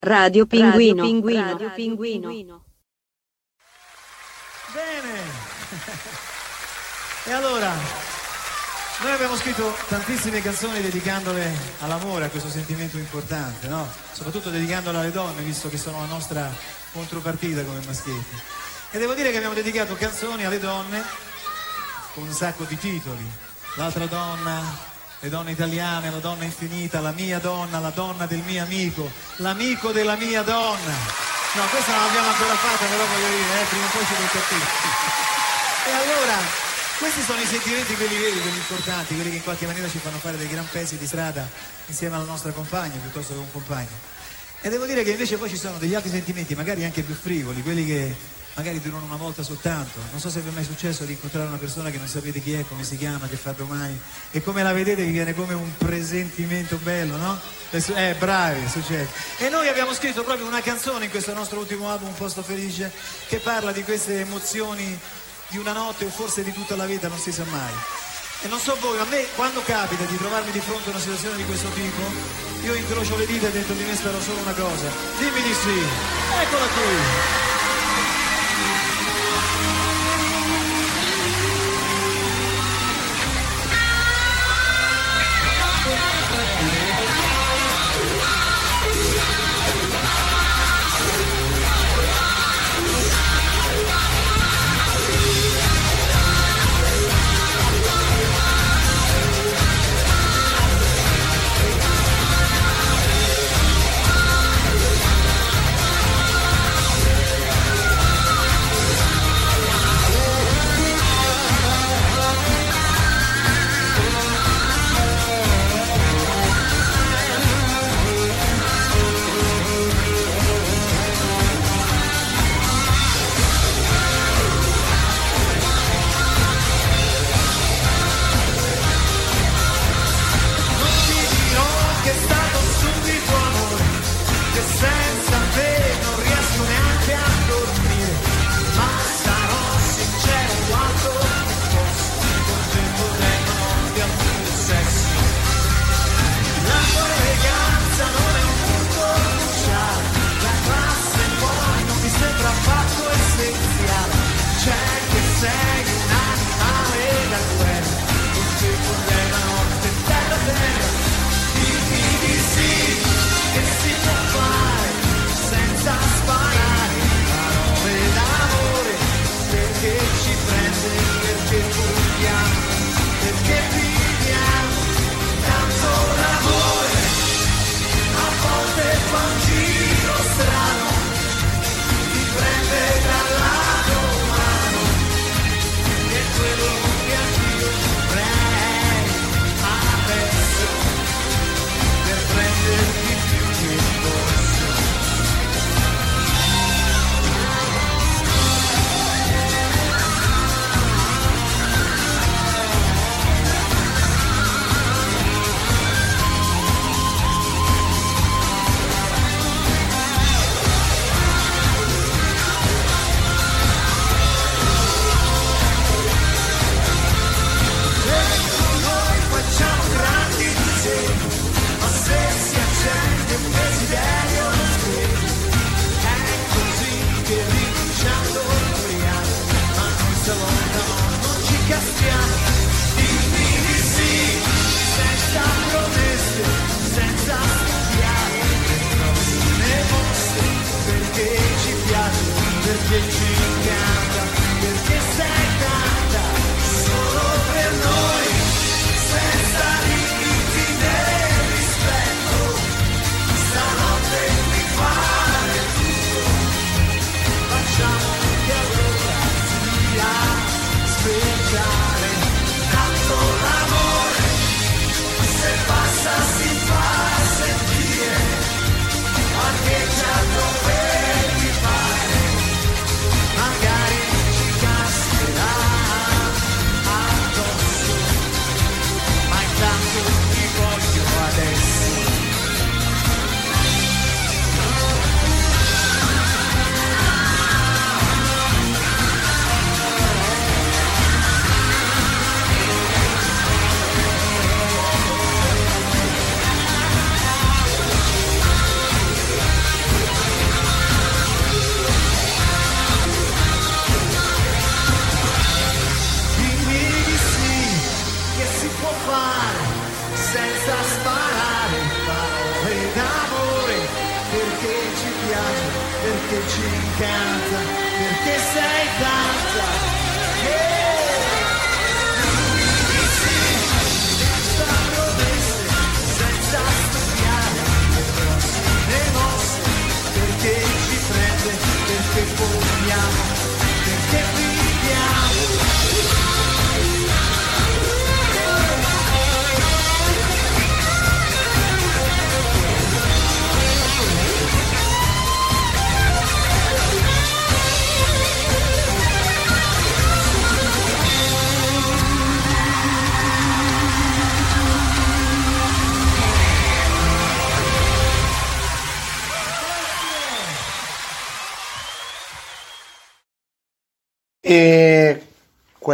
Radio Pinguino. Radio Pinguino. Radio Pinguino. Bene. E allora, noi abbiamo scritto tantissime canzoni dedicandole all'amore, a questo sentimento importante, no? Soprattutto dedicandole alle donne, visto che sono la nostra contropartita come maschietti. E devo dire che abbiamo dedicato canzoni alle donne con un sacco di titoli. L'altra donna, le donne italiane, la donna infinita, la mia donna, la donna del mio amico, l'amico della mia donna. No, questa non l'abbiamo ancora fatta, però voglio dire, eh, prima o poi ci tocca a. E allora, questi sono i sentimenti, quelli veri, quelli importanti, quelli che in qualche maniera ci fanno fare dei gran pezzi di strada insieme alla nostra compagna piuttosto che un compagno. E devo dire che invece poi ci sono degli altri sentimenti, magari anche più frivoli, quelli che magari durano una volta soltanto. Non so se vi è mai successo di incontrare una persona che non sapete chi è, come si chiama, che fa domani e come la vedete vi viene come un presentimento bello, no? Eh, bravi, succede. E noi abbiamo scritto proprio una canzone in questo nostro ultimo album, Un posto felice, che parla di queste emozioni di una notte o forse di tutta la vita, non si sa mai. E non so voi, a me quando capita di trovarmi di fronte a una situazione di questo tipo, io incrocio le dita e dentro di me spero solo una cosa. Dimmi di sì. Eccola qui.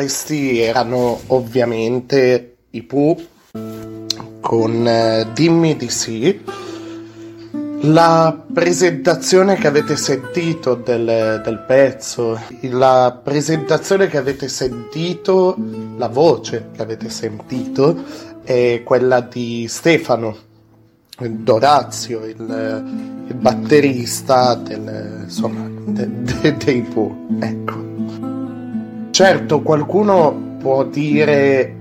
Questi erano ovviamente i Pooh con eh, Dimmi di sì. La presentazione che avete sentito del, del pezzo, la presentazione che avete sentito, la voce che avete sentito è quella di Stefano Dorazio, il, il batterista del, insomma, de, de, dei Pooh. Ecco. Certo, qualcuno può dire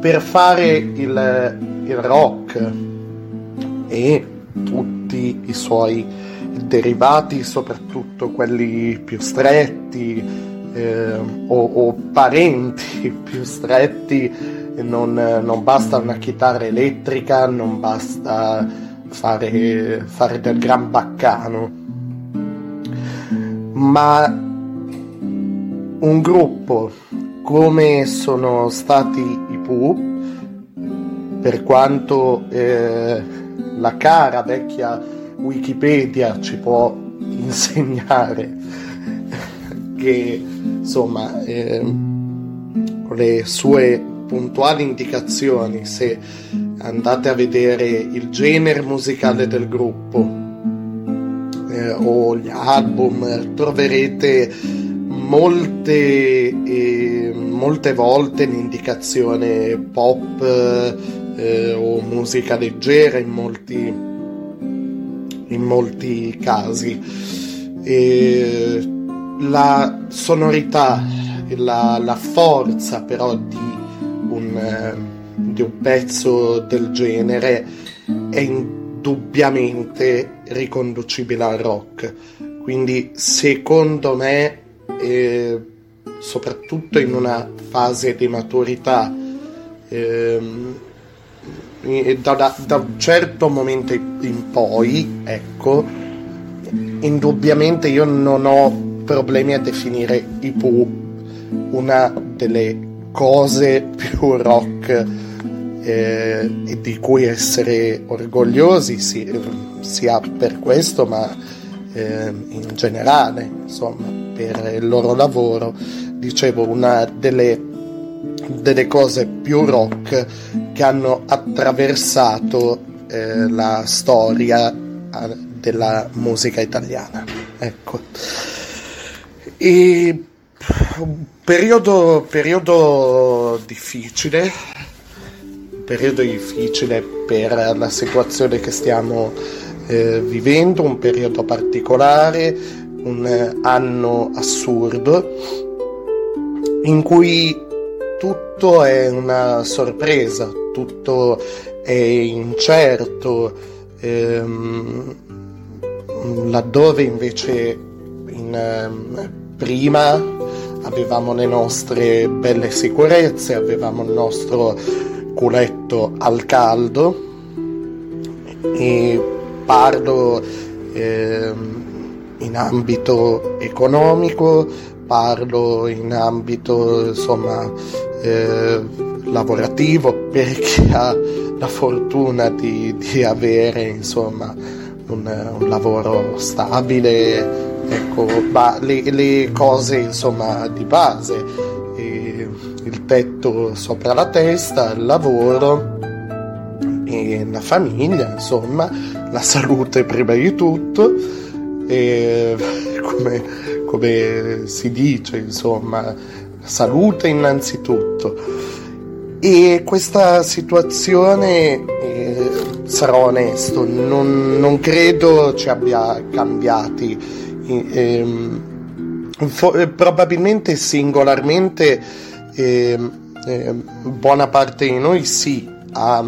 per fare il, il rock e tutti i suoi derivati, soprattutto quelli più stretti eh, o, o, parenti più stretti, non, non, basta una chitarra elettrica, non basta fare, fare del gran baccano. Ma un gruppo come sono stati i Pooh, per quanto eh, la cara vecchia Wikipedia ci può insegnare che insomma eh, le sue puntuali indicazioni se andate a vedere il genere musicale del gruppo eh, o gli album troverete molte, eh, molte volte l'indicazione pop eh, o musica leggera in molti, in molti casi. E la sonorità, la, la forza però di un, di un pezzo del genere è indubbiamente riconducibile al rock. Quindi secondo me e soprattutto in una fase di maturità ehm, da, da, da, un certo momento in poi ecco indubbiamente io non ho problemi a definire i Pooh una delle cose più rock eh, di cui essere orgogliosi sì, sia per questo ma eh, in generale insomma per il loro lavoro, dicevo, una delle, delle cose più rock che hanno attraversato eh, la storia della musica italiana. Ecco. E periodo, periodo difficile, periodo difficile per la situazione che stiamo eh, vivendo, un periodo particolare, un anno assurdo in cui tutto è una sorpresa, tutto è incerto, ehm, laddove invece in, eh, prima avevamo le nostre belle sicurezze, avevamo il nostro culetto al caldo e parlo ehm, in ambito economico, parlo in ambito insomma eh, lavorativo per chi ha la fortuna di, di avere insomma un, un, lavoro stabile, ecco, ma le, le cose insomma di base, e il tetto sopra la testa, il lavoro e la famiglia, insomma, la salute prima di tutto e come, come si dice, insomma, salute innanzitutto. E questa situazione eh, sarò onesto, non, non credo ci abbia cambiati. Ehm, for, probabilmente singolarmente eh, eh, buona parte di noi sì ha,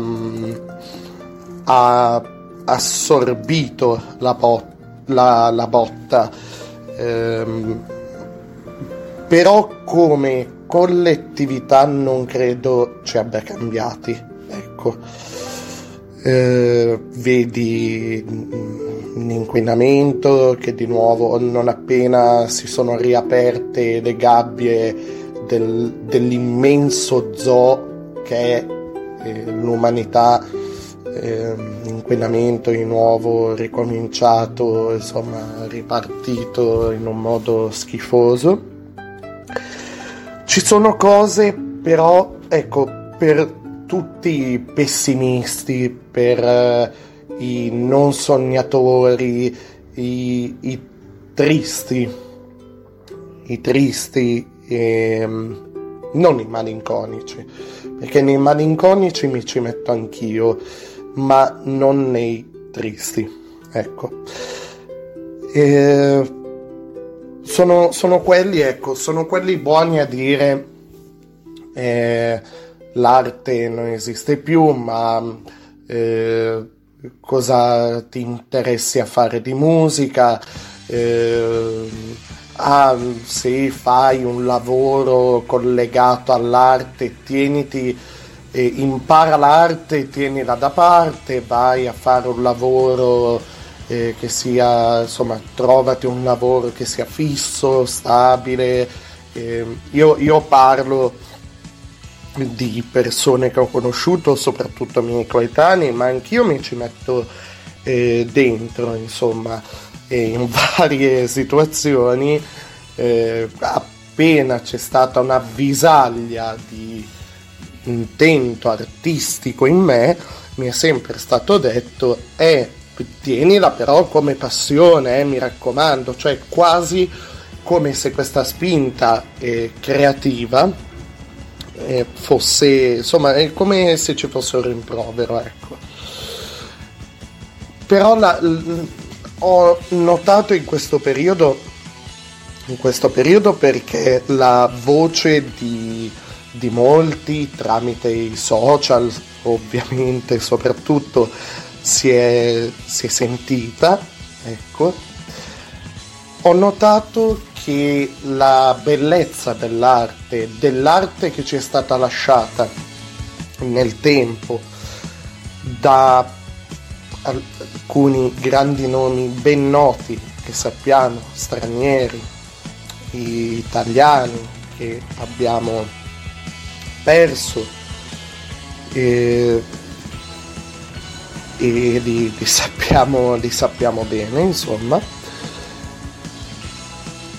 ha assorbito la, pot, la, la botta, ehm, però come collettività non credo ci abbia cambiati. Ecco. Eh, vedi l'inquinamento che di nuovo non appena si sono riaperte le gabbie del, dell'immenso zoo che è eh, l'umanità eh, inquinamento di nuovo ricominciato insomma ripartito in un modo schifoso. Ci sono cose però ecco per tutti i pessimisti per eh, i non sognatori i, i tristi i tristi ehm, non i malinconici, perché nei malinconici mi ci metto anch'io, ma non nei tristi. Ecco. E sono, sono, quelli, ecco, sono quelli buoni a dire eh, l'arte non esiste più, ma eh, cosa ti interessi a fare di musica? Eh, ah, se fai un lavoro collegato all'arte, tieniti, eh, impara l'arte, tienila da parte, vai a fare un lavoro eh, che sia, insomma, trovati un lavoro che sia fisso, stabile. Eh, io, io parlo di persone che ho conosciuto, soprattutto miei coetanei, ma anch'io mi ci metto eh, dentro, insomma in varie situazioni eh, appena c'è stata una visaglia di intento artistico in me mi è sempre stato detto eh, tienila però come passione eh, mi raccomando cioè quasi come se questa spinta eh, creativa eh, fosse insomma è come se ci fosse un rimprovero ecco. Però la, ho notato in questo periodo, in questo periodo perché la voce di, di molti tramite i social, ovviamente soprattutto, si è, si è sentita, ecco, ho notato che la bellezza dell'arte, dell'arte che ci è stata lasciata nel tempo da alcuni grandi nomi ben noti che sappiamo, stranieri, italiani che abbiamo perso e, e li, li, sappiamo, li sappiamo bene, insomma.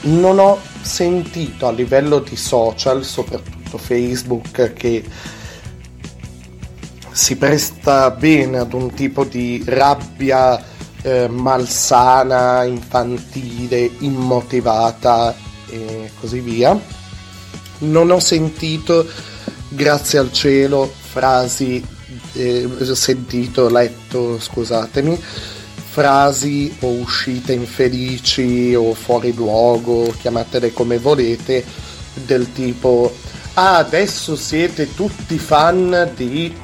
Non ho sentito a livello di social, soprattutto Facebook, che si presta bene ad un tipo di rabbia eh, malsana, infantile, immotivata e così via. Non ho sentito, grazie al cielo, frasi, eh, sentito, letto, scusatemi, frasi o uscite infelici o fuori luogo, chiamatele come volete, del tipo ah, adesso siete tutti fan di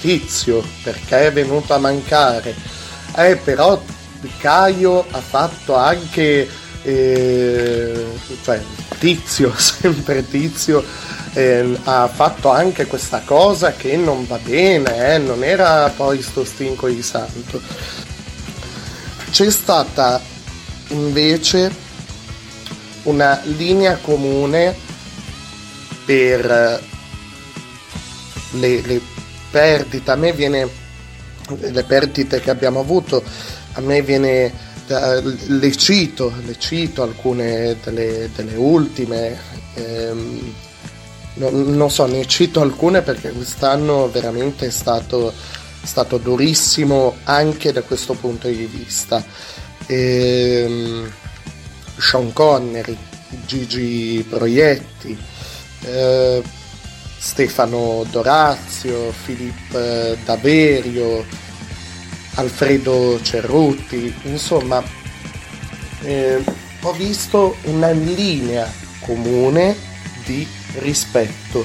Tizio perché è venuto a mancare. Eh, però Caio ha fatto anche, eh, cioè Tizio, sempre Tizio, eh, ha fatto anche questa cosa che non va bene, eh, non era poi sto stinco di santo. C'è stata invece una linea comune per le, le perdita, a me viene le perdite che abbiamo avuto, a me viene le cito, le cito alcune delle, delle ultime, ehm, non, non, so, ne cito alcune perché quest'anno veramente è stato, stato durissimo anche da questo punto di vista. Ehm, Sean Connery, Gigi Proietti, eh, Stefano Dorazio, Filippo Daverio, Alfredo Cerruti, insomma eh, ho visto una linea comune di rispetto,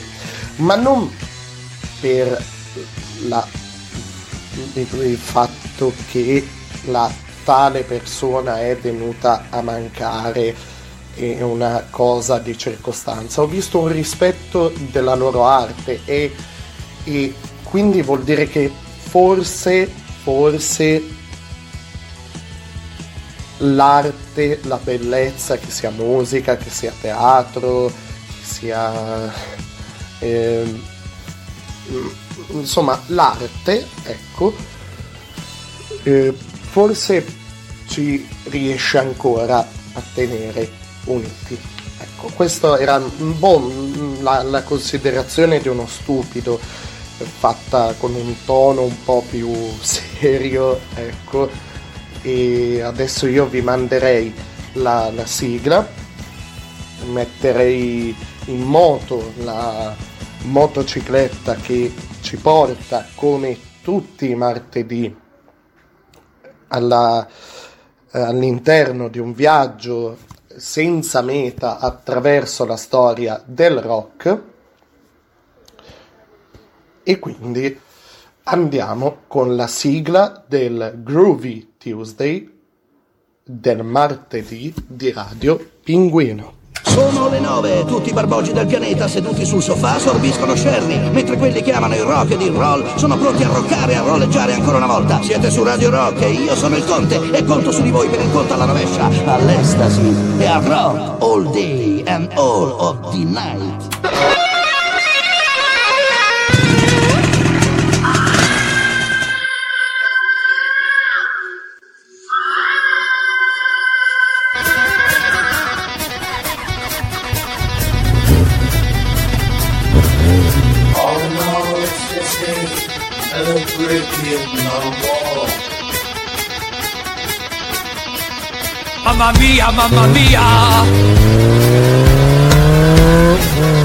ma non per la, il fatto che la tale persona è venuta a mancare è una cosa di circostanza. Ho visto un rispetto della loro arte e, e quindi vuol dire che forse, forse l'arte, la bellezza, che sia musica, che sia teatro, sia... Eh, insomma, l'arte, ecco, eh, forse ci riesce ancora a tenere uniti. Ecco, questa era un po' la, la considerazione di uno stupido fatta con un tono un po' più serio, ecco, e adesso io vi manderei la, la sigla, metterei in moto la motocicletta che ci porta come tutti i martedì alla, eh, all'interno di un viaggio senza meta attraverso la storia del rock e quindi andiamo con la sigla del Groovy Tuesday del martedì di Radio Pinguino. Sono le nove, tutti i barboggi del pianeta seduti sul sofà sorbiscono sherry, mentre quelli che amano il rock ed il roll sono pronti a roccare e a rolleggiare ancora una volta. Siete su Radio Rock e io sono il Conte e conto su di voi per il conto alla rovescia, all'estasi e al rock all day and all of the night. Mamma mia, mamma mia.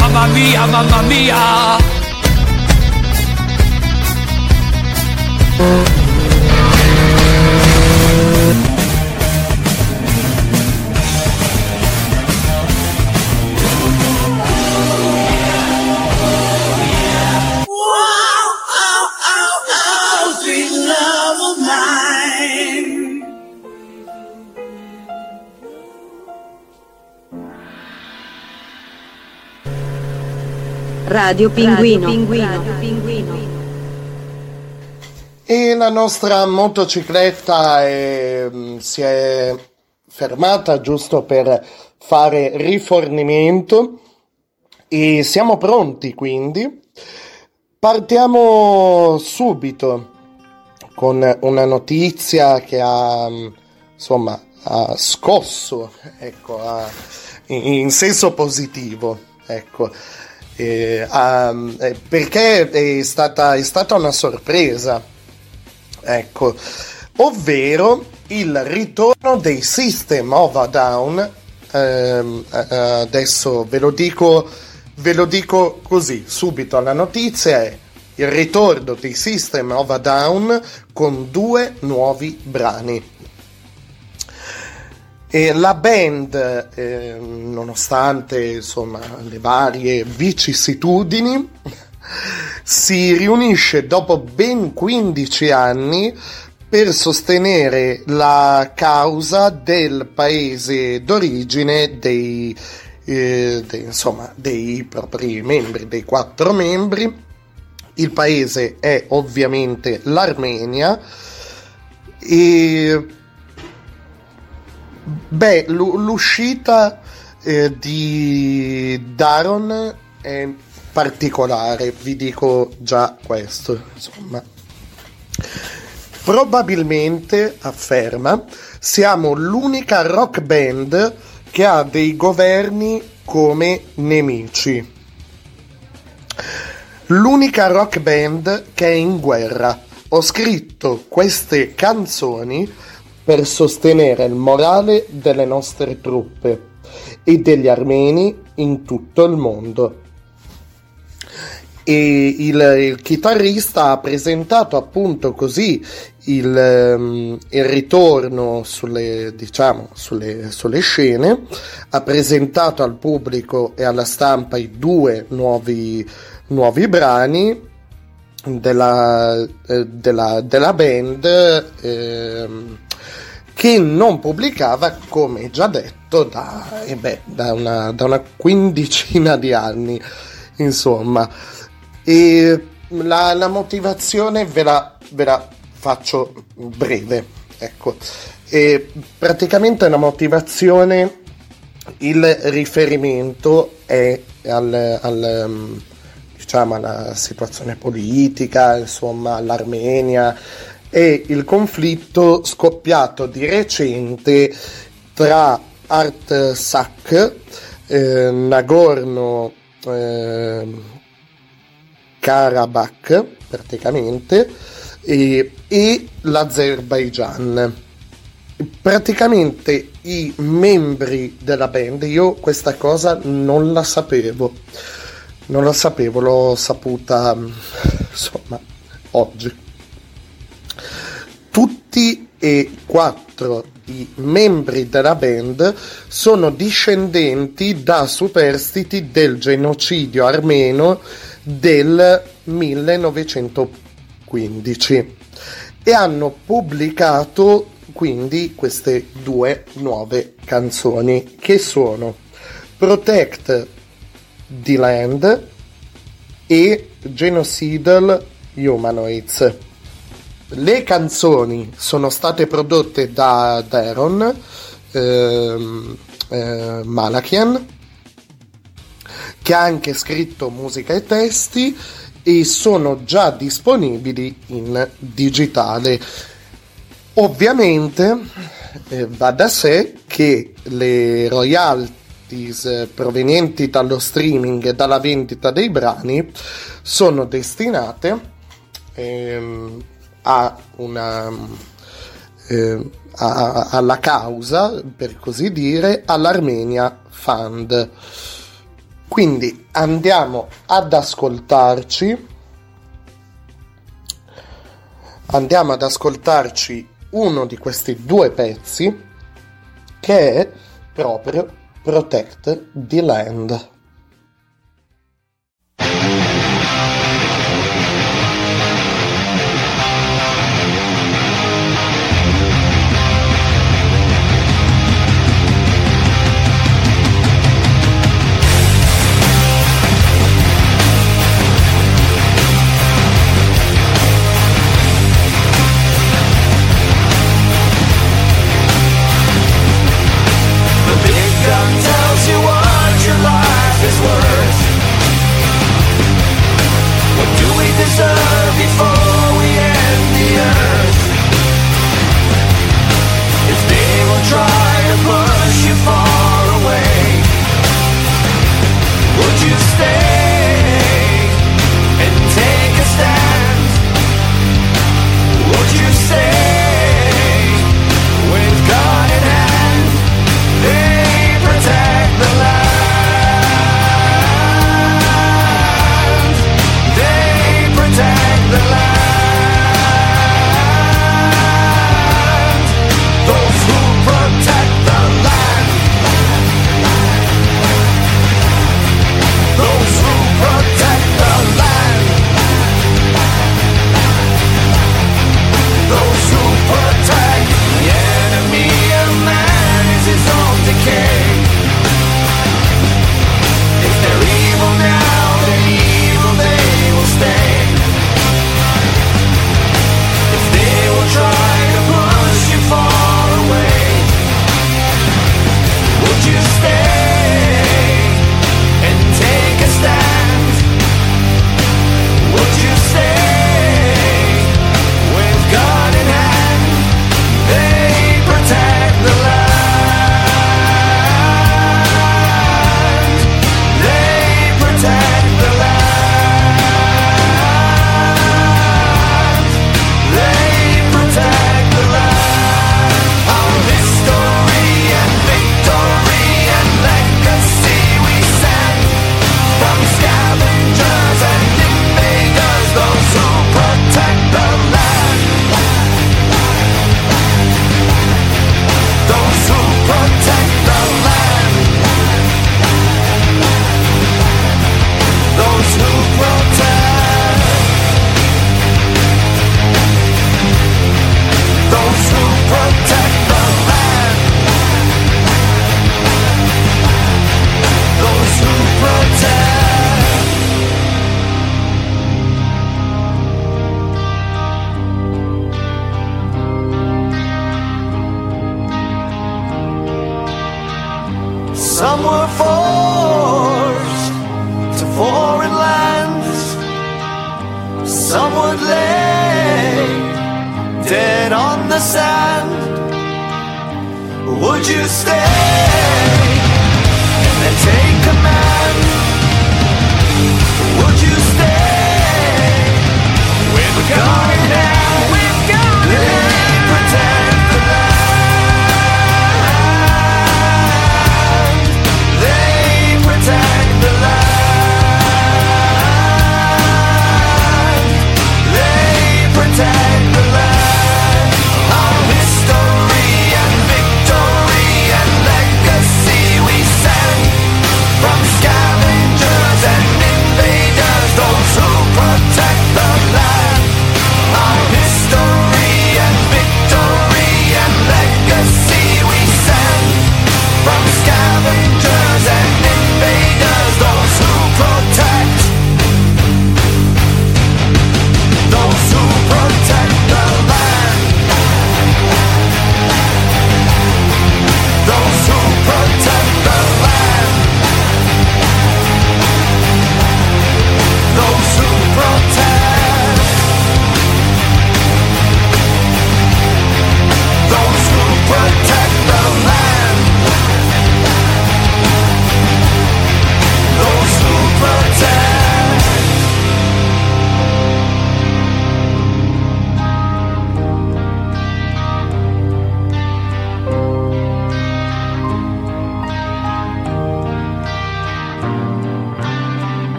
Mamma mia, mamma mia. Radio Pinguino. Radio Pinguino. E la nostra motocicletta è, mm, si è fermata giusto per fare rifornimento e siamo pronti quindi. Partiamo subito con una notizia che ha mm, insomma ha scosso ecco, ha, in senso positivo ecco eh, um, eh, perché è stata, è stata una sorpresa, ecco, ovvero il ritorno dei System of a Down. Eh, adesso ve lo dico, ve lo dico così subito. La notizia è il ritorno dei System of a Down con due nuovi brani. E la band, eh, nonostante insomma, le varie vicissitudini, si riunisce dopo ben 15 anni per sostenere la causa del paese d'origine dei, eh, dei, insomma, dei propri membri, dei quattro membri. Il paese è ovviamente l'Armenia e Beh, l'uscita eh, di Daron è particolare, vi dico già questo, insomma. Probabilmente, afferma, siamo l'unica rock band che ha dei governi come nemici. L'unica rock band che è in guerra. Ho scritto queste canzoni per sostenere il morale delle nostre truppe e degli armeni in tutto il mondo. E il, il chitarrista ha presentato appunto così il, um, il ritorno sulle, diciamo, sulle, sulle, scene, ha presentato al pubblico e alla stampa i due nuovi, nuovi brani della, eh, della, della band eh, che non pubblicava, come già detto, da, eh beh, da, una, da una quindicina di anni, insomma. E la, la motivazione ve la, ve la faccio breve, ecco. E praticamente una motivazione, il riferimento è al, al, diciamo alla situazione politica, insomma all'Armenia e il conflitto scoppiato di recente tra Artsakh, eh, Nagorno eh, Karabakh praticamente e, e l'Azerbaijan. Praticamente i membri della band io questa cosa non la sapevo. Non la sapevo l'ho saputa insomma oggi tutti e quattro i membri della band sono discendenti da superstiti del genocidio armeno del 1915 e hanno pubblicato quindi queste due nuove canzoni che sono Protect the Land e Genocidal Humanoids. Le canzoni sono state prodotte da Daron ehm, eh, Malakian che ha anche scritto musica e testi e sono già disponibili in digitale. Ovviamente eh, va da sé che le royalties eh, provenienti dallo streaming e dalla vendita dei brani sono destinate ehm, a una, eh, a, alla causa, per così dire, all'Armenia Fund. Quindi andiamo ad ascoltarci. Andiamo ad ascoltarci uno di questi due pezzi che è proprio Protect the Land.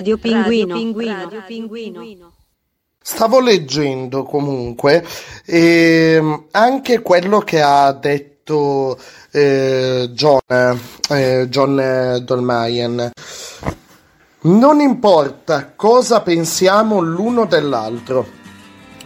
Radio Pinguino. Radio Pinguino. Stavo leggendo comunque ehm, anche quello che ha detto eh, John, eh, John Dolmayan. Non importa cosa pensiamo l'uno dell'altro,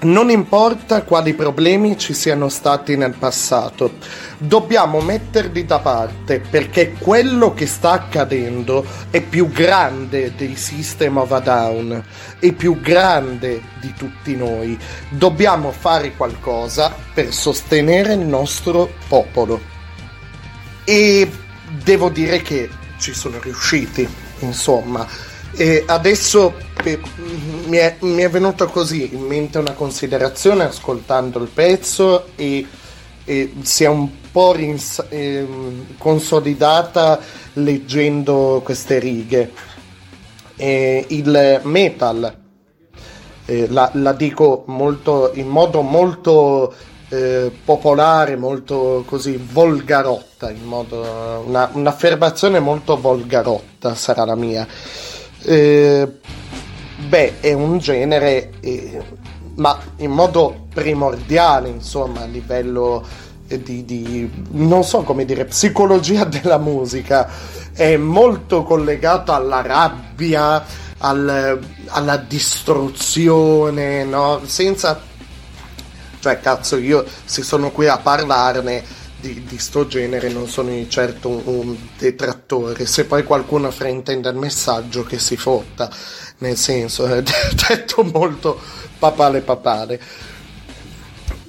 non importa quali problemi ci siano stati nel passato, dobbiamo metterli da parte perché quello che sta accadendo è più grande dei System of a Down, è più grande di tutti noi. Dobbiamo fare qualcosa per sostenere il nostro popolo. E devo dire che ci sono riusciti, insomma. E adesso eh, mi è, mi è venuta così in mente una considerazione ascoltando il pezzo e, e si è un po' rins- ehm, consolidata leggendo queste righe. E il metal, eh, la, la dico molto, in modo molto eh, popolare, molto così volgarotta, modo, una, un'affermazione molto volgarotta sarà la mia. Eh, beh, è un genere, eh, ma in modo primordiale, insomma, a livello eh, di, di, non so come dire, psicologia della musica, è molto collegato alla rabbia, al, alla distruzione, no? Senza... Cioè, cazzo, io se sono qui a parlarne di, di sto genere non sono certo un, un detrattore. Se poi qualcuno fraintende il messaggio che si fotta, nel senso, è detto molto papale papale.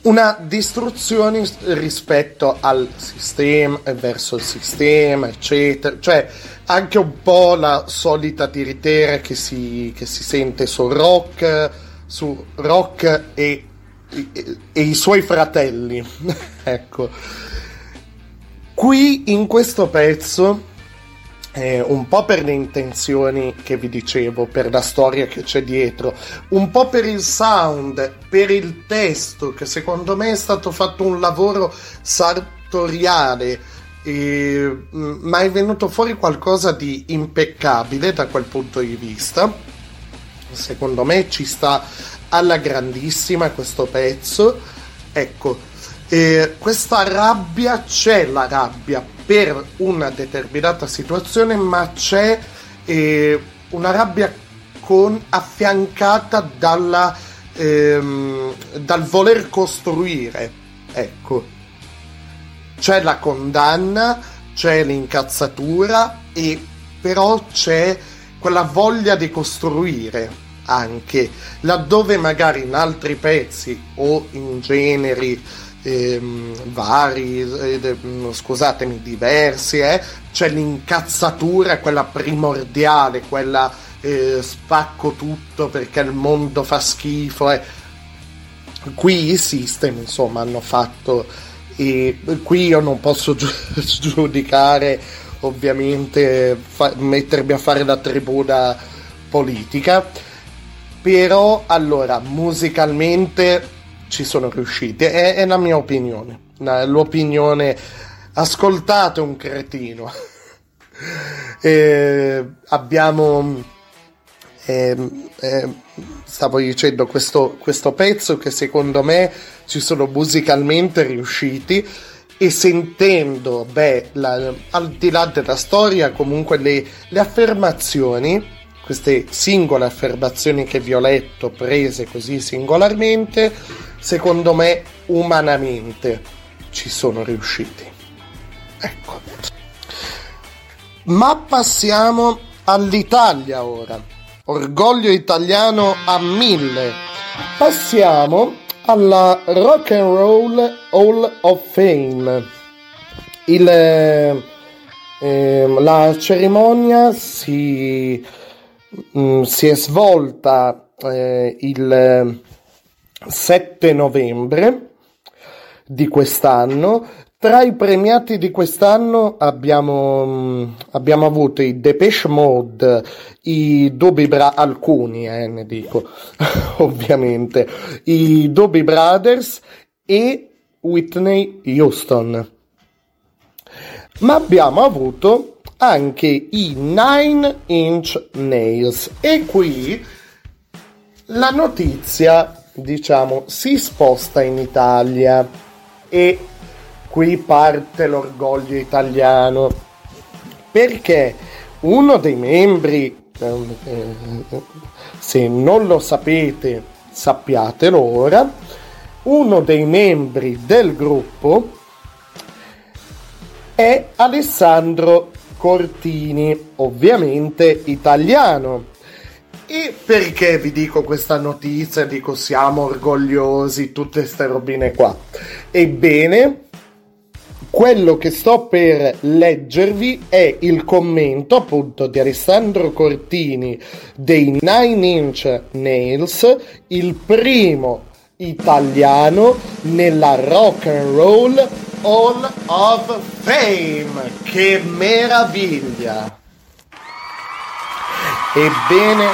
Una distruzione rispetto al sistema, verso il sistema, eccetera. Cioè, anche un po' la solita tiritera che si, che si sente sul rock, su rock e, e, e i suoi fratelli. ecco. Qui in questo pezzo, eh, un po' per le intenzioni che vi dicevo, per la storia che c'è dietro, un po' per il sound, per il testo, che secondo me è stato fatto un lavoro sartoriale, eh, ma è venuto fuori qualcosa di impeccabile da quel punto di vista. Secondo me ci sta alla grandissima questo pezzo. Ecco, eh, questa rabbia c'è la rabbia per una determinata situazione, ma c'è eh, una rabbia con, affiancata dalla, ehm, dal voler costruire, ecco. C'è la condanna, c'è l'incazzatura e però c'è quella voglia di costruire anche, laddove magari in altri pezzi o in generi ehm, vari, eh, scusatemi, diversi, eh, c'è l'incazzatura, quella primordiale, quella eh, spacco tutto perché il mondo fa schifo. Eh. Qui i system, insomma, hanno fatto e qui io non posso giu- giudicare ovviamente fa- mettermi a fare la tribuna politica però allora musicalmente ci sono riusciti. È, è la mia opinione. L'opinione ascoltate un cretino. Abbiamo eh, eh, stavo dicendo questo, questo pezzo che secondo me ci sono musicalmente riusciti e sentendo, beh, la, al di là della storia, comunque le, le, affermazioni, queste singole affermazioni che vi ho letto, prese così singolarmente, secondo me umanamente ci sono riusciti. Ecco. Ma passiamo all'Italia ora. Orgoglio italiano a mille. Passiamo alla Rock and Roll Hall of Fame. Il, eh, la cerimonia si, mh, mm, si è svolta eh, il 7 novembre di quest'anno tra i premiati di quest'anno abbiamo, abbiamo avuto i Depeche Mode, i Doobie Bra- alcuni eh, ne dico, ovviamente, i Doobie Brothers e Whitney Houston. Ma abbiamo avuto anche i Nine Inch Nails e qui la notizia, diciamo, si sposta in Italia e qui parte l'orgoglio italiano. Perché uno dei membri eh, se non lo sapete sappiatelo ora uno dei membri del gruppo è Alessandro Cortini ovviamente italiano e perché vi dico questa notizia dico siamo orgogliosi tutte queste robine qua ebbene quello che sto per leggervi è il commento appunto di Alessandro Cortini dei Nine Inch Nails, il primo italiano nella Rock and Roll Hall of Fame. Che meraviglia! Ebbene,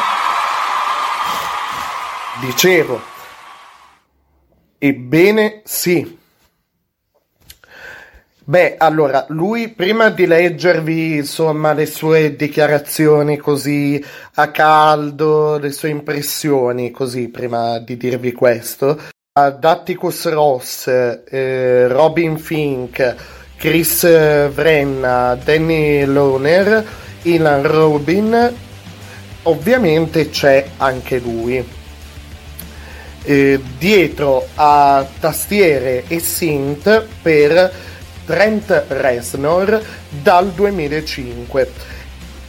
dicevo, ebbene sì Beh, allora, lui prima di leggervi, insomma, le sue dichiarazioni così a caldo, le sue impressioni così, prima di dirvi questo, Datticus Ross, eh, Robin Fink, Chris Vrenna, Danny Lohner, Ilan Robin, ovviamente c'è anche lui. Eh, dietro a tastiere e synth per Trent Reznor dal 2005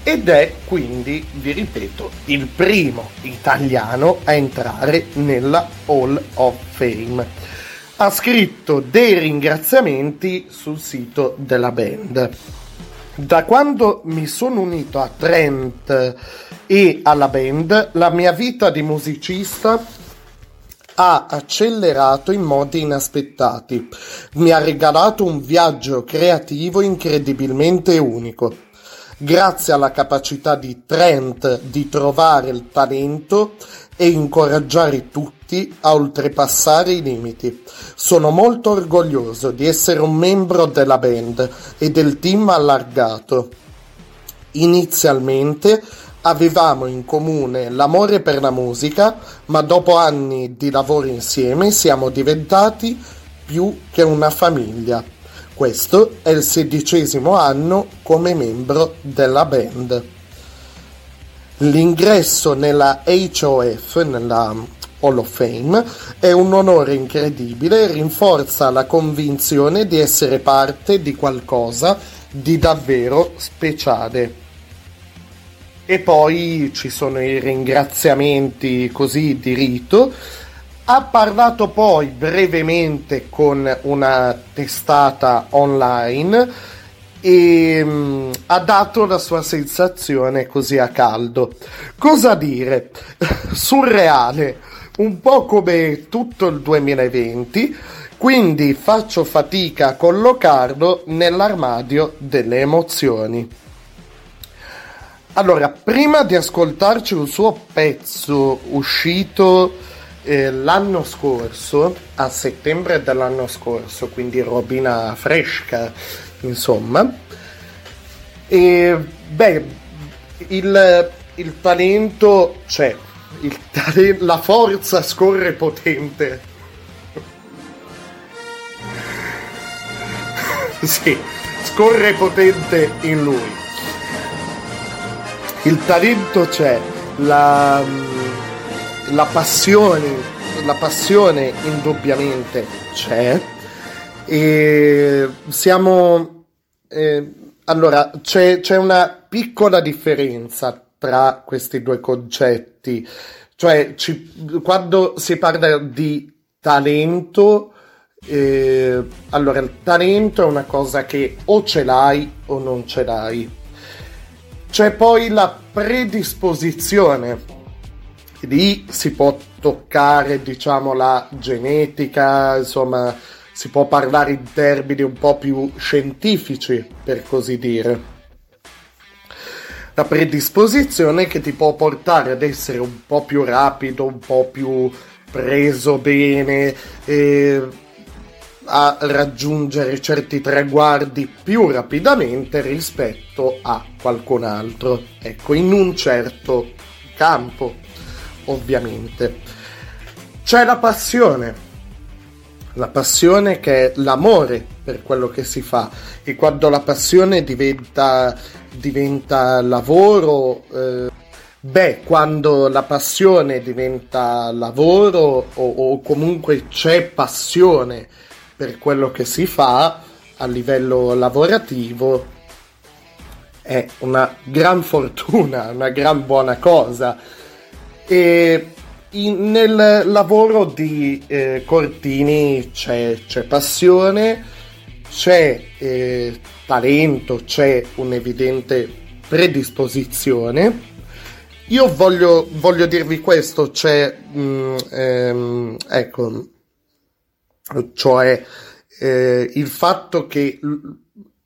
ed è quindi, vi ripeto, il primo italiano a entrare nella Hall of Fame. Ha scritto dei ringraziamenti sul sito della band. Da quando mi sono unito a Trent e alla band, la mia vita di musicista ha accelerato in modi inaspettati. Mi ha regalato un viaggio creativo incredibilmente unico. Grazie alla capacità di Trent di trovare il talento e incoraggiare tutti a oltrepassare i limiti. Sono molto orgoglioso di essere un membro della band e del team allargato. Inizialmente Avevamo in comune l'amore per la musica, ma dopo anni di lavoro insieme siamo diventati più che una famiglia. Questo è il sedicesimo anno come membro della band. L'ingresso nella HOF, nella Hall of Fame. È un onore incredibile, rinforza la convinzione di essere parte di qualcosa di davvero speciale. E poi ci sono i ringraziamenti così di rito. Ha parlato poi brevemente con una testata online e mm, ha dato la sua sensazione così a caldo. Cosa dire? Surreale, un po' come tutto il 2020, quindi faccio fatica a collocarlo nell'armadio delle emozioni. Allora, prima di ascoltarci un suo pezzo uscito eh, l'anno scorso, a settembre dell'anno scorso, quindi robina fresca, insomma, e beh, il, il talento c'è, il tale- la forza scorre potente. sì, scorre potente in lui il talento c'è, la, la passione, la passione indubbiamente c'è. E siamo eh, allora c'è, c'è una piccola differenza tra questi due concetti, cioè ci- quando si parla di talento eh, allora il talento è una cosa che o ce l'hai o non ce l'hai c'è poi la predisposizione. Lì si può toccare, diciamo, la genetica, insomma, si può parlare in termini un po' più scientifici, per così dire. La predisposizione che ti può portare ad essere un po' più rapido, un po' più preso bene, eh, a raggiungere certi traguardi più rapidamente rispetto a qualcun altro, ecco, in un certo campo, ovviamente. C'è la passione, la passione che è l'amore per quello che si fa. E quando la passione diventa, diventa lavoro, eh, beh, quando la passione diventa lavoro o, o comunque c'è passione per quello che si fa a livello lavorativo è una gran fortuna, una gran buona cosa. E in- nel lavoro di eh, Cortini c'è, c'è passione, c'è eh, talento, c'è un'evidente predisposizione. Io voglio, voglio dirvi questo, c'è, mm, ehm, ecco, cioè eh, il fatto che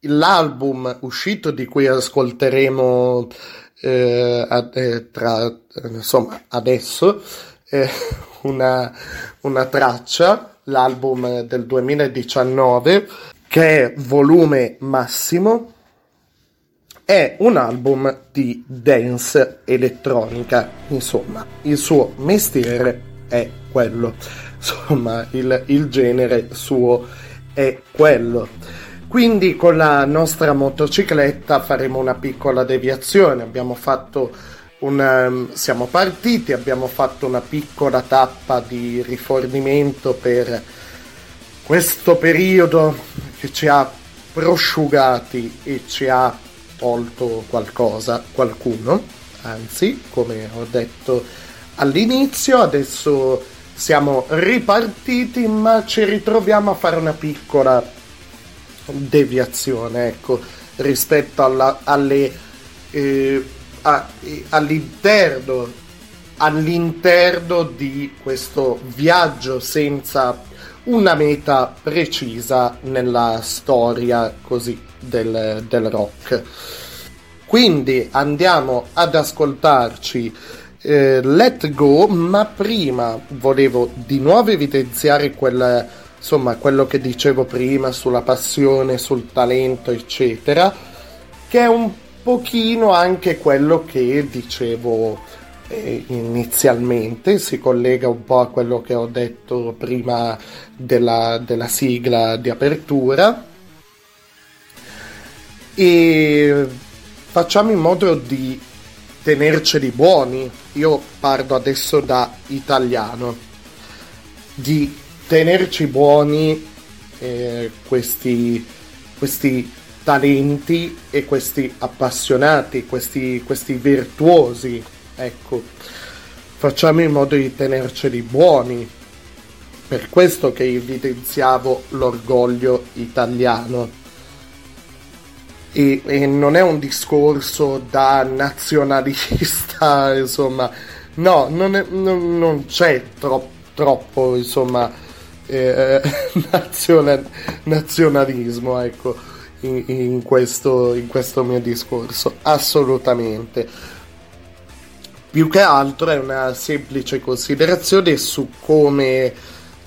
l'album uscito di cui ascolteremo eh, ad- eh, tra, insomma, adesso una, una traccia, l'album del 2019 che è volume massimo è un album di dance elettronica, insomma, il suo mestiere è quello, insomma, il, il genere suo è quello. Quindi con la nostra motocicletta faremo una piccola deviazione, abbiamo fatto una, siamo partiti, abbiamo fatto una piccola tappa di rifornimento per questo periodo che ci ha prosciugati e ci ha tolto qualcosa, qualcuno, anzi, come ho detto all'inizio, adesso siamo ripartiti, ma ci ritroviamo a fare una piccola deviazione, ecco, rispetto alla- alle, eh, a- all'interno, all'interno di questo viaggio senza una meta precisa nella storia così del, del rock. Quindi andiamo ad ascoltarci eh, Let Go, ma prima volevo di nuovo evidenziare quel, insomma, quello che dicevo prima sulla passione, sul talento, eccetera, che è un pochino anche quello che dicevo eh, inizialmente, si collega un po' a quello che ho detto prima della, della sigla di apertura. E facciamo in modo di tenerceli buoni. Io parlo adesso da italiano. Di tenerci buoni eh, questi, questi talenti e questi appassionati, questi, questi virtuosi. Ecco, facciamo in modo di tenerceli buoni. Per questo che evidenziavo l'orgoglio italiano. E, e non è un discorso da nazionalista, insomma, no, non, è- non- non c'è tro- troppo, insomma, eh, naziona- nazionalismo, ecco, in, in questo, in questo mio discorso, assolutamente. Più che altro è una semplice considerazione su come,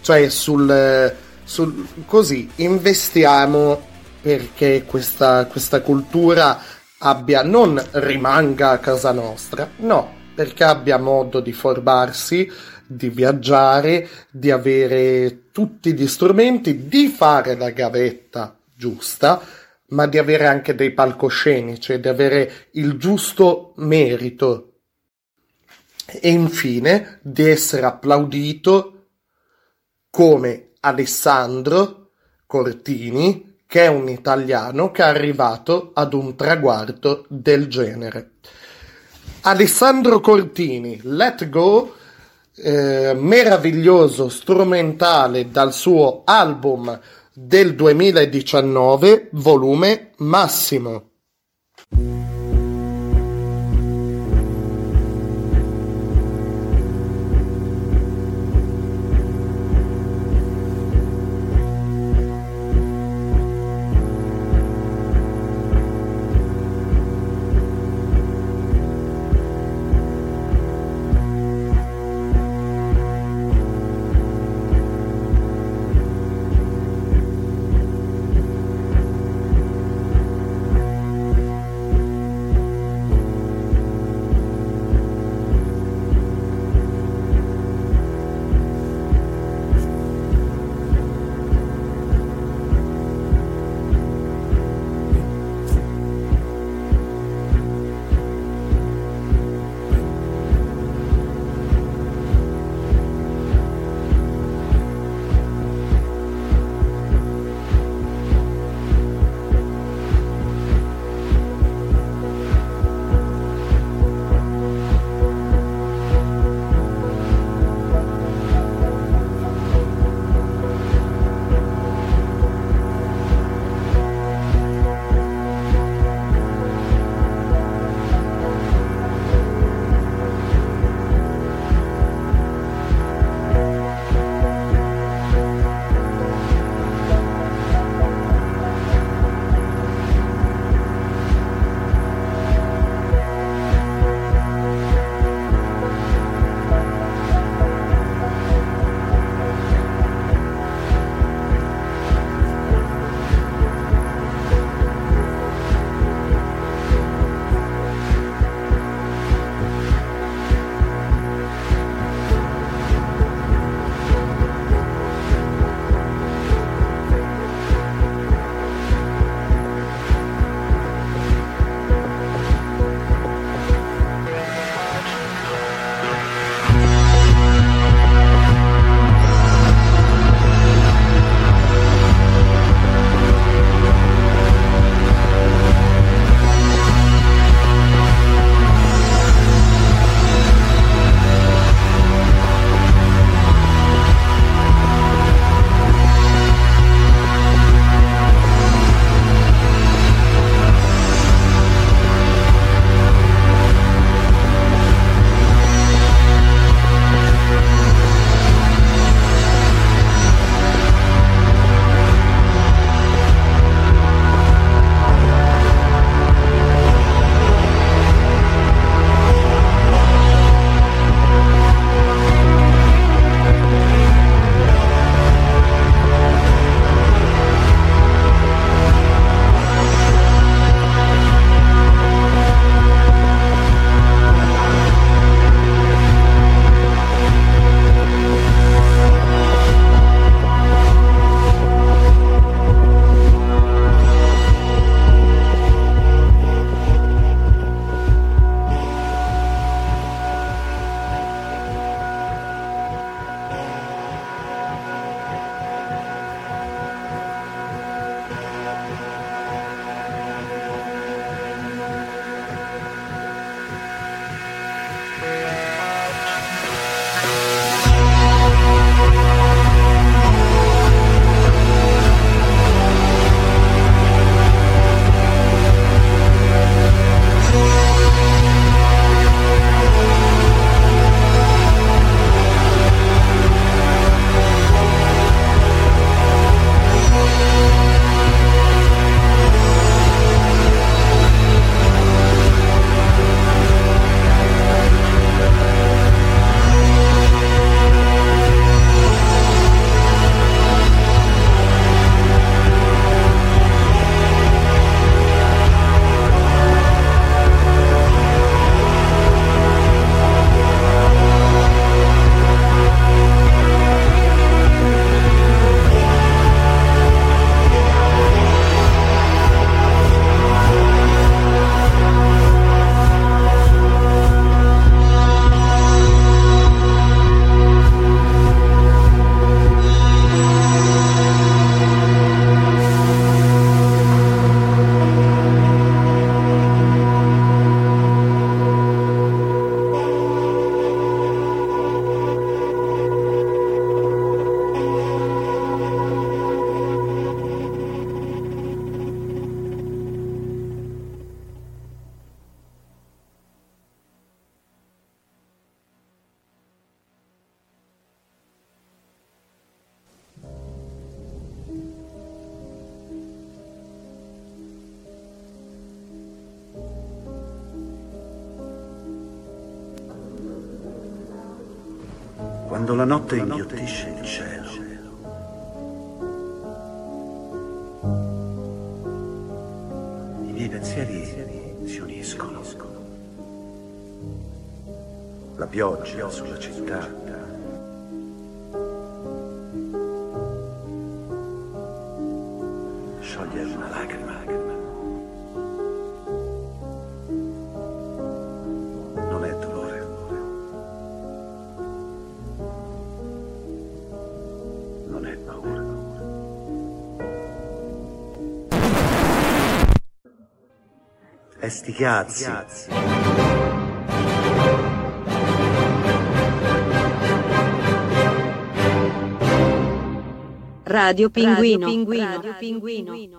cioè sul, sul così, investiamo perché questa, questa cultura abbia, non rimanga a casa nostra, no, perché abbia modo di formarsi, di viaggiare, di avere tutti gli strumenti, di fare la gavetta giusta, ma di avere anche dei palcoscenici, di avere il giusto merito. E infine di essere applaudito come Alessandro Cortini, che è un italiano che è arrivato ad un traguardo del genere. Alessandro Cortini, Let Go, eh, meraviglioso strumentale dal suo album del 2019, volume Massimo. La notte inghiottisce il cielo. I miei pensieri si uniscono. La pioggia sulla E sti cazzi. Radio Pinguino. Radio Pinguino. Some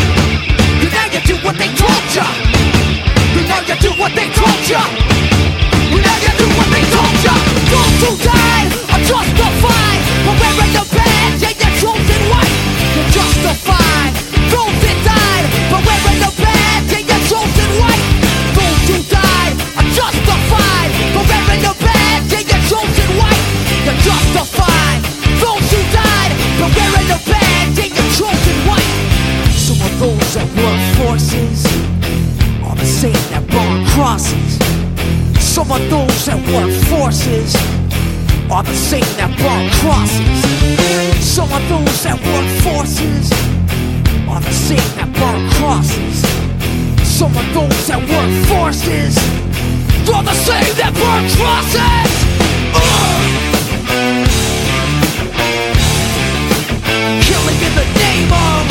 Burn crosses. Some of those that work forces are the same that burn crosses. Some of those that work forces are the same that burn crosses. Some of those that work forces are the same that burn crosses. Ugh! Killing in the name of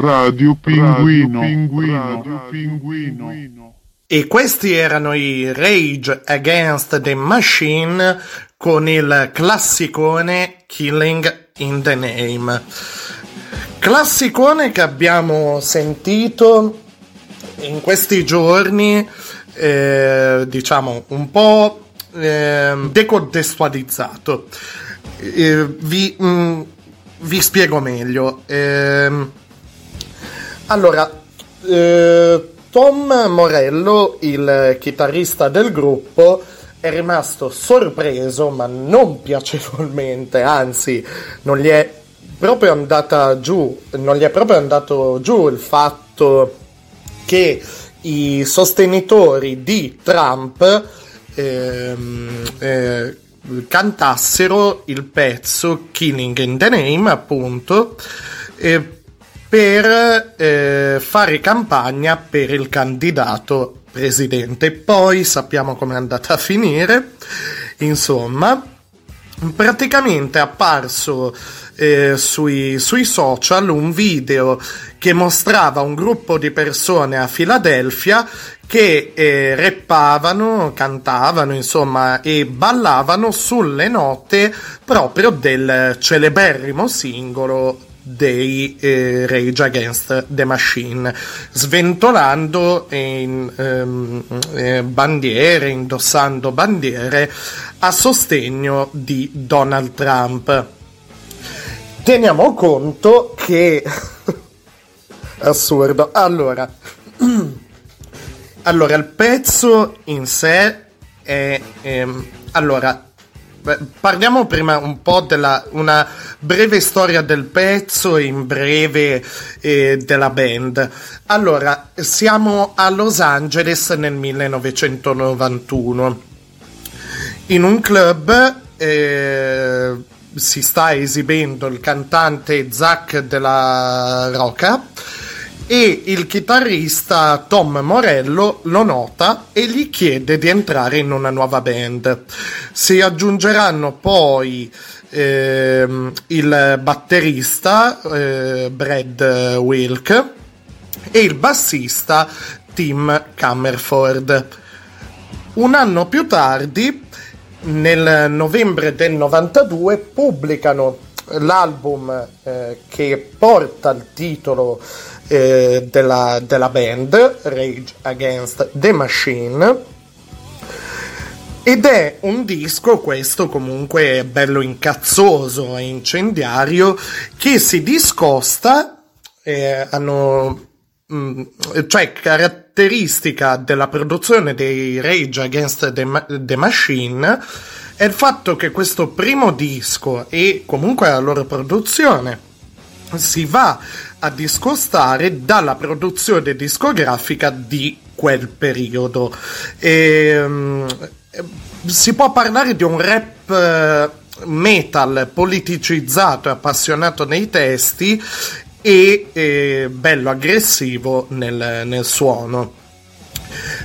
Radio Pinguino. Radio Pinguino. E questi erano i Rage Against the Machine con il classicone Killing in the Name. Classicone che abbiamo sentito in questi giorni, eh, diciamo un po' eh, decontestualizzato. Eh, vi, mm, vi spiego meglio. Allora, eh, Tom Morello, il chitarrista del gruppo, è rimasto sorpreso, ma non piacevolmente, anzi, non gli è proprio andata giù, non gli è proprio andato giù il fatto che i sostenitori di Trump ehm, eh, cantassero il pezzo Killing in the Name, appunto, eh, per eh, fare campagna per il candidato presidente. Poi sappiamo come è andata a finire. Insomma, praticamente è apparso eh, sui, sui social un video che mostrava un gruppo di persone a Filadelfia che eh, rappavano, cantavano, insomma, e ballavano sulle note proprio del celeberrimo singolo dei eh, Rage Against the Machine, sventolando in, ehm, eh, bandiere, indossando bandiere a sostegno di Donald Trump. Teniamo conto che... Assurdo. Allora, allora, il pezzo in sé è... ehm, allora, Parliamo prima un po' della una breve storia del pezzo e in breve eh, della band. Allora, siamo a Los Angeles nel 1991. In un club eh, si sta esibendo il cantante Zach della Roca e il chitarrista Tom Morello lo nota e gli chiede di entrare in una nuova band. Si aggiungeranno poi ehm, il batterista eh, Brad Wilk e il bassista Tim Cammerford. Un anno più tardi, nel novembre del 92, pubblicano l'album eh, che porta il titolo eh, della, della band, Rage Against the Machine. Ed è un disco, questo comunque bello incazzoso e incendiario, che si discosta, eh, hanno, mh, cioè caratteristica della produzione dei Rage Against the, Ma- the Machine è il fatto che questo primo disco e comunque la loro produzione si va a discostare dalla produzione discografica di quel periodo. E, um, si può parlare di un rap eh, metal politicizzato e appassionato nei testi e eh, bello aggressivo nel, nel suono.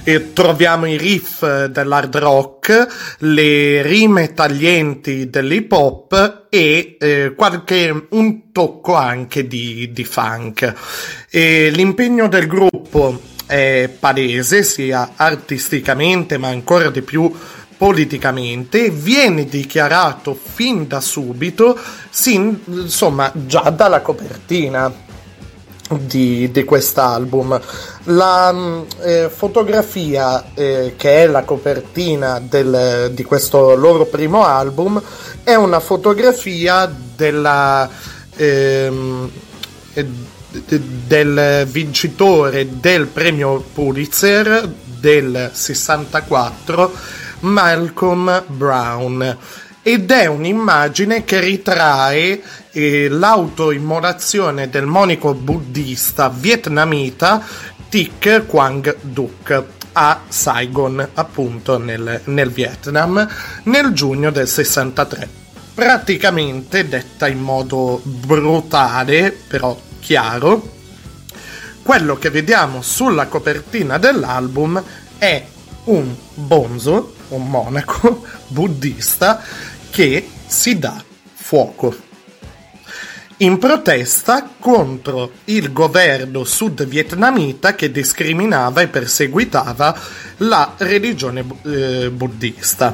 E troviamo i riff dell'hard rock, le rime taglienti dell'hip hop e eh, qualche, un tocco anche di, di funk. E l'impegno del gruppo è palese, sia artisticamente ma ancora di più politicamente, viene dichiarato fin da subito, sin, insomma già dalla copertina di, di quest'album. La eh, fotografia eh, che è la copertina del, di questo loro primo album è una fotografia della, ehm, eh, del vincitore del premio Pulitzer del 64, Malcolm Brown. Ed è un'immagine che ritrae eh, l'autoimmolazione del monico buddista vietnamita Thich Quang Duc a Saigon, appunto nel, nel Vietnam, nel giugno del 63. Praticamente, detta in modo brutale, però chiaro, quello che vediamo sulla copertina dell'album è un bonzo, un monaco buddista che si dà fuoco in protesta contro il governo sud-vietnamita che discriminava e perseguitava la religione eh, buddista.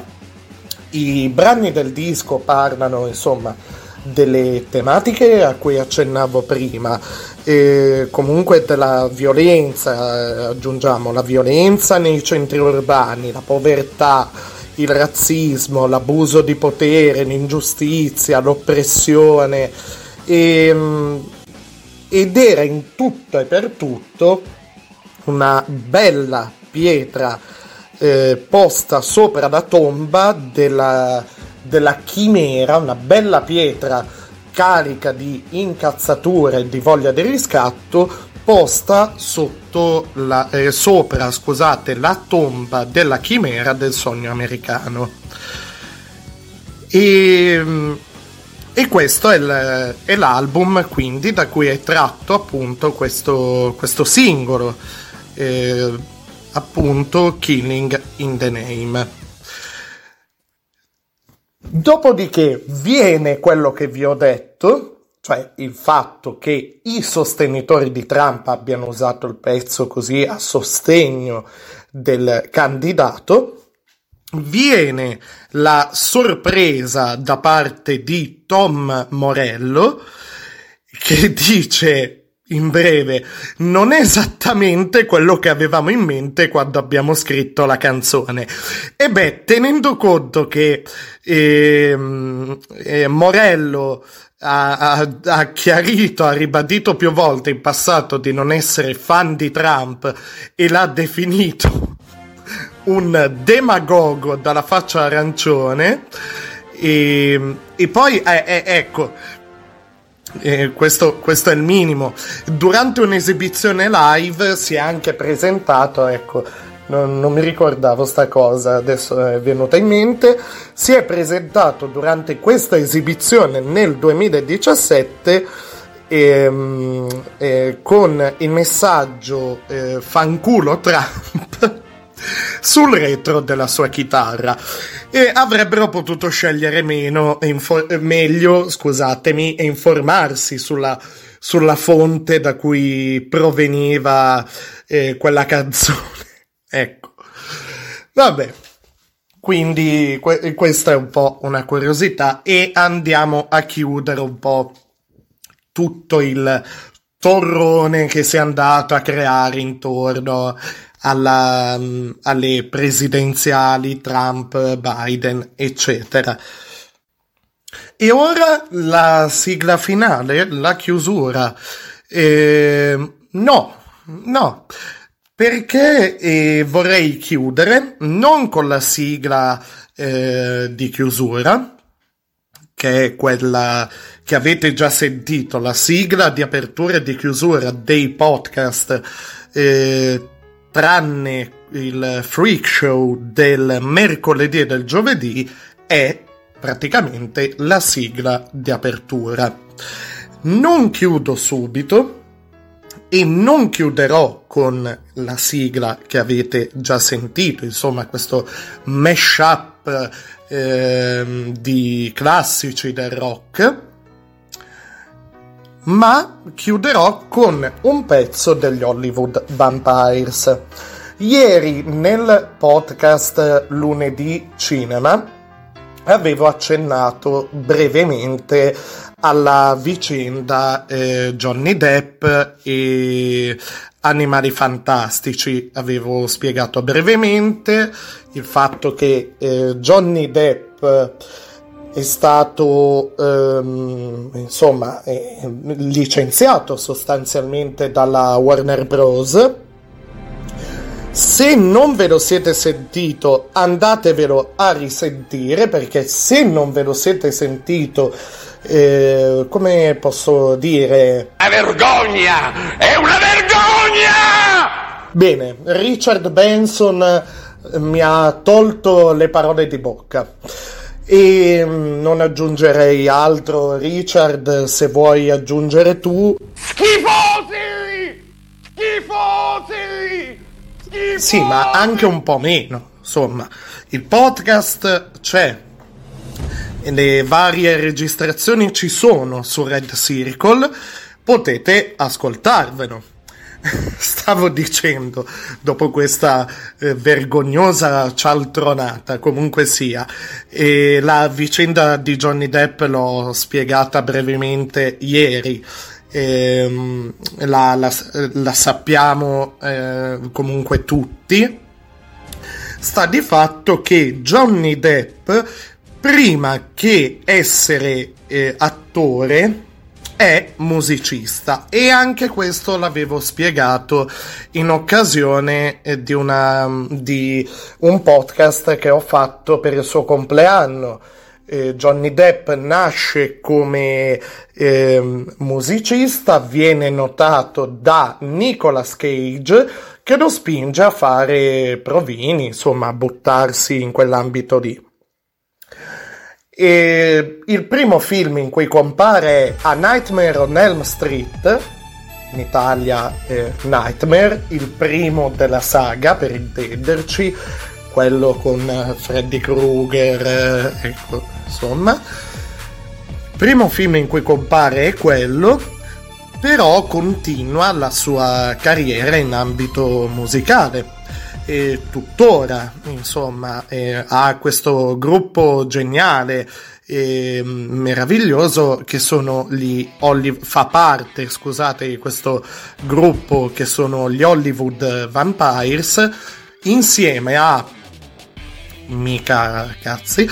I brani del disco parlano, insomma, delle tematiche a cui accennavo prima, e comunque della violenza, aggiungiamo la violenza nei centri urbani, la povertà, il razzismo, l'abuso di potere, l'ingiustizia, l'oppressione e, ed era in tutto e per tutto una bella pietra eh, posta sopra la tomba della, della chimera, una bella pietra carica di incazzature e di voglia di riscatto posta la, eh, sopra scusate, la tomba della chimera del sogno americano. E, e questo è, il, è, l'album quindi da cui è tratto appunto questo, questo singolo, eh, appunto Killing in the Name. Dopodiché viene quello che vi ho detto, cioè il fatto che i sostenitori di Trump abbiano usato il pezzo così a sostegno del candidato, viene la sorpresa da parte di Tom Morello che dice in breve, non è esattamente quello che avevamo in mente quando abbiamo scritto la canzone. E beh, tenendo conto che eh, eh, Morello ha, ha, ha, chiarito, ha ribadito più volte in passato di non essere fan di Trump e l'ha definito un demagogo dalla faccia arancione e, e poi eh, eh, ecco eh, questo, questo, è il minimo. Durante un'esibizione live si è anche presentato ecco non, non mi ricordavo sta cosa adesso è venuta in mente. Si è presentato durante questa esibizione nel 2017 ehm, eh, con il messaggio eh, fanculo Trump sul retro della sua chitarra e avrebbero potuto scegliere meno, infor- meglio, scusatemi, e informarsi sulla, sulla fonte da cui proveniva eh, quella canzone. ecco. Vabbè. Quindi que- questa è un po' una curiosità e andiamo a chiudere un po' tutto il torrone che si è andato a creare intorno alla, alle presidenziali Trump, Biden, eccetera. E ora la sigla finale, la chiusura. Eh, no, no, perché eh, vorrei chiudere non con la sigla eh, di chiusura, che è quella che avete già sentito, la sigla di apertura e di chiusura dei podcast eh, tranne il freak show del mercoledì e del giovedì, è praticamente la sigla di apertura. Non chiudo subito e non chiuderò con la sigla che avete già sentito, insomma questo mashup eh, di classici del rock, ma chiuderò con un pezzo degli Hollywood Vampires. Ieri nel podcast Lunedì Cinema avevo accennato brevemente alla vicenda eh, Johnny Depp e Animali Fantastici. Avevo spiegato brevemente il fatto che eh, Johnny Depp è stato ehm, insomma eh, licenziato sostanzialmente dalla Warner Bros. Se non ve lo siete sentito, andatevelo a risentire perché se non ve lo siete sentito, eh, come posso dire, Una vergogna! È una vergogna! Bene, Richard Benson eh, mi ha tolto le parole di bocca. E mm, non aggiungerei altro, Richard, se vuoi aggiungere tu. Schifosi! Schifosi! Schifosi! Sì, ma anche un po' meno. Insomma, il podcast c'è. E le varie registrazioni ci sono su Red Circle. Potete ascoltarvelo. Stavo dicendo, dopo questa eh, vergognosa cialtronata, comunque sia, e la vicenda di Johnny Depp l'ho spiegata brevemente ieri. Ehm, la, la- la sappiamo eh, comunque tutti. Sta di fatto che Johnny Depp, prima che essere eh, attore, è musicista e anche questo l'avevo spiegato in occasione eh, di, una, di un podcast che ho fatto per il suo compleanno. Eh, Johnny Depp nasce come ehm, musicista, viene notato da Nicolas Cage che lo spinge a fare provini, insomma, a buttarsi in quell'ambito lì. E il primo film in cui compare è A Nightmare on Elm Street, in Italia eh, Nightmare, il primo della saga per intenderci, quello con eh, Freddy Krueger, eh, ecco, insomma. Primo film in cui compare è quello, però continua la sua carriera in ambito musicale e tuttora, insomma, eh, ha questo gruppo geniale e meraviglioso che sono gli Hollywood, fa parte, scusate, di questo gruppo che sono gli Hollywood Vampires insieme a mica cazzi,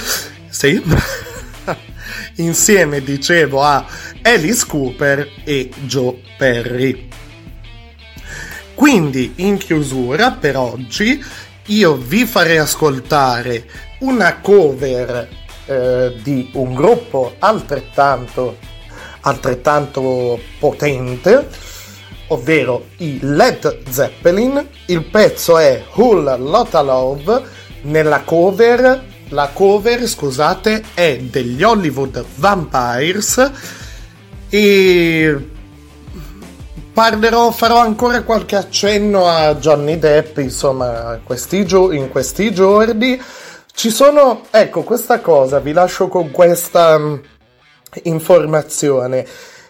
sì, insieme dicevo a Alice Cooper e Joe Perry. Quindi in chiusura per oggi io vi farei ascoltare una cover eh, di un gruppo altrettanto, altrettanto potente, ovvero i Led Zeppelin. Il pezzo è Whole Lotta Love. Nella cover, la cover, scusate, è degli Hollywood Vampires e parlerò, farò ancora qualche accenno a Johnny Depp, insomma, questi gio- in questi giorni. Ci sono, ecco, questa cosa, vi lascio con questa mm, informazione.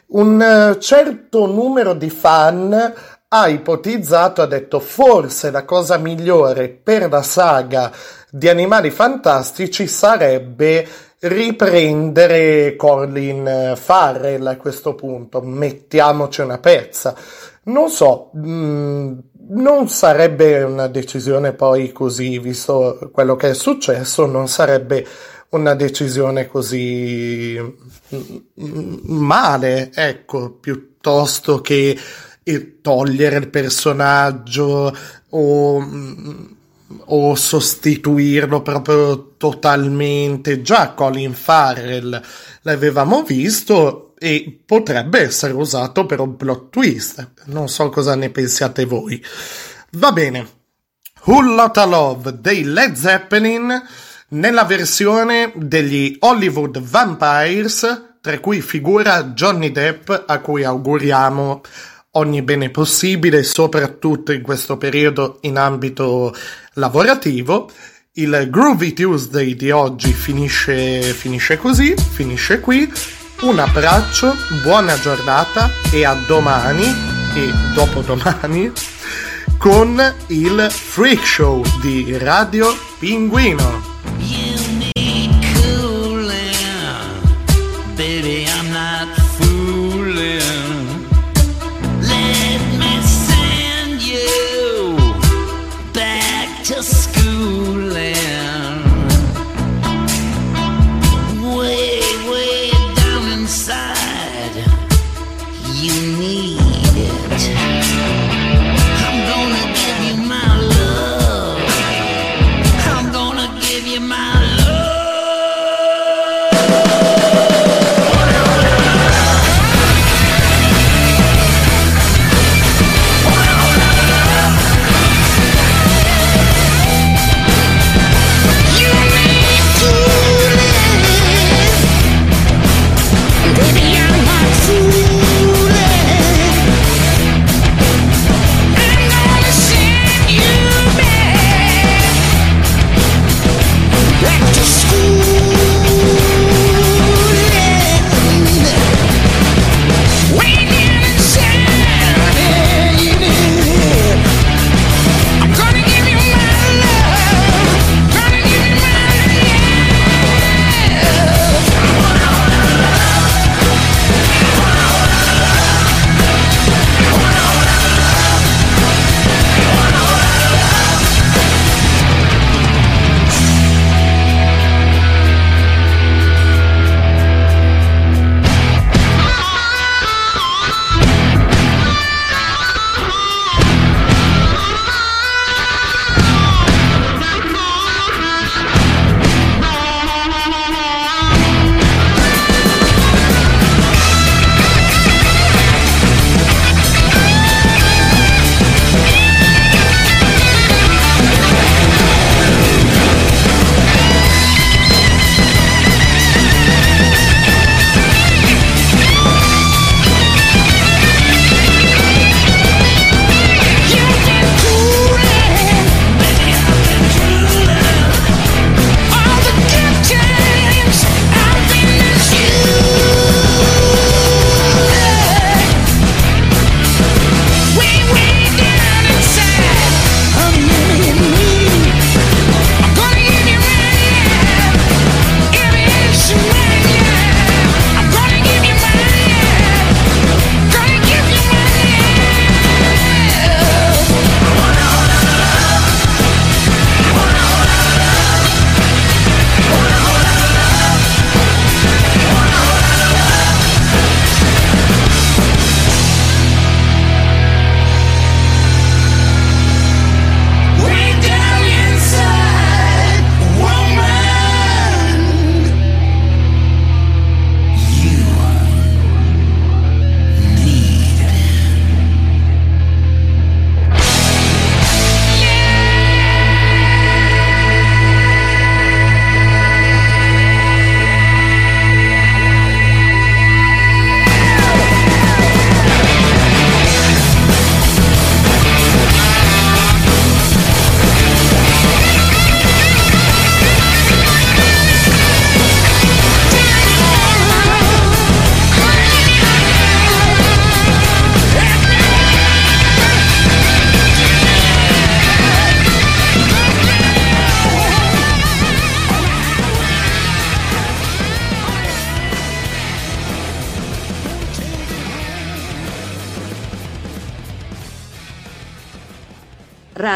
Un eh, certo numero di fan ha ipotizzato, ha detto forse la cosa migliore per la saga di Animali Fantastici sarebbe riprendere Colin Farrell a questo punto, mettiamoci una pezza. Non so, mh, non sarebbe una decisione poi così, visto quello che è successo, non sarebbe una decisione così mm, male, ecco, piuttosto che eh, togliere il personaggio o, mm, o sostituirlo proprio totalmente. Già Colin Farrell l'avevamo visto e potrebbe essere usato per un plot twist. Non so cosa ne pensiate voi. Va bene. Who Lotta Love dei Led Zeppelin nella versione degli Hollywood Vampires, tra cui figura Johnny Depp, a cui auguriamo ogni bene possibile, soprattutto in questo periodo in ambito lavorativo. Il Groovy Tuesday di oggi finisce, finisce così, finisce qui. Un abbraccio, buona giornata e a domani e dopodomani con il Freak Show di Radio Pinguino.